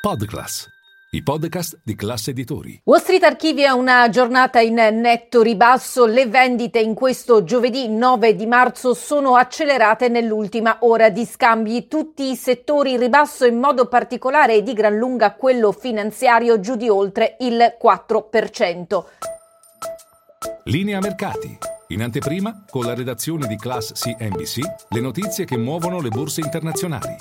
Podclass, i podcast di classe editori. Wall Street archivia una giornata in netto ribasso. Le vendite in questo giovedì 9 di marzo sono accelerate nell'ultima ora di scambi. Tutti i settori in ribasso, in modo particolare e di gran lunga quello finanziario, giù di oltre il 4%. Linea mercati. In anteprima, con la redazione di Class CNBC, le notizie che muovono le borse internazionali.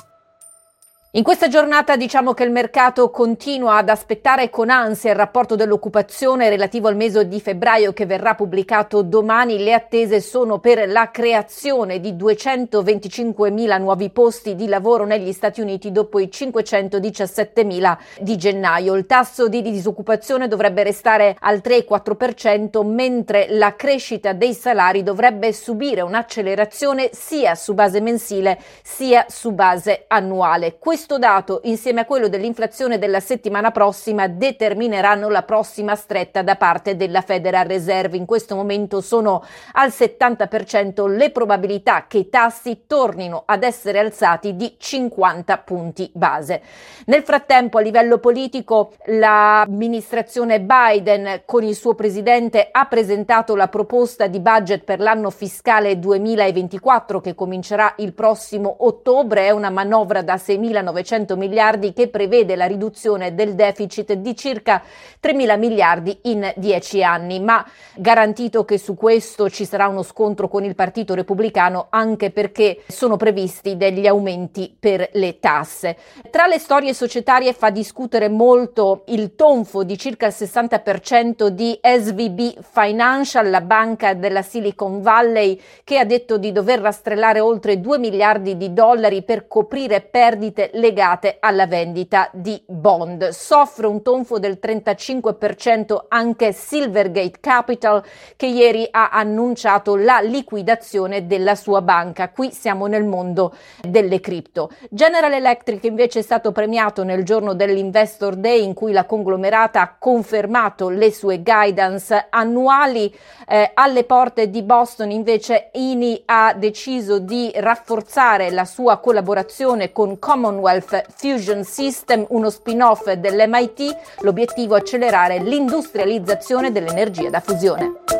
In questa giornata diciamo che il mercato continua ad aspettare con ansia il rapporto dell'occupazione relativo al mese di febbraio che verrà pubblicato domani. Le attese sono per la creazione di 225 mila nuovi posti di lavoro negli Stati Uniti dopo i 517 mila di gennaio. Il tasso di disoccupazione dovrebbe restare al 3,4% mentre la crescita dei salari dovrebbe subire un'accelerazione sia su base mensile sia su base annuale. Questo dato, insieme a quello dell'inflazione della settimana prossima, determineranno la prossima stretta da parte della Federal Reserve. In questo momento sono al 70% le probabilità che i tassi tornino ad essere alzati di 50 punti base. Nel frattempo, a livello politico, l'amministrazione Biden con il suo presidente ha presentato la proposta di budget per l'anno fiscale 2024 che comincerà il prossimo ottobre. È una manovra da 6.900 900 miliardi che prevede la riduzione del deficit di circa 3 mila miliardi in 10 anni, ma garantito che su questo ci sarà uno scontro con il Partito Repubblicano anche perché sono previsti degli aumenti per le tasse. Tra le storie societarie fa discutere molto il tonfo di circa il 60% di SVB Financial, la banca della Silicon Valley, che ha detto di dover rastrellare oltre 2 miliardi di dollari per coprire perdite legate alla vendita di bond. Soffre un tonfo del 35% anche Silvergate Capital che ieri ha annunciato la liquidazione della sua banca. Qui siamo nel mondo delle cripto. General Electric invece è stato premiato nel giorno dell'Investor Day in cui la conglomerata ha confermato le sue guidance annuali. Eh, alle porte di Boston invece INI ha deciso di rafforzare la sua collaborazione con Commonwealth Commonwealth Fusion System, uno spin-off dell'MIT, l'obiettivo è accelerare l'industrializzazione dell'energia da fusione.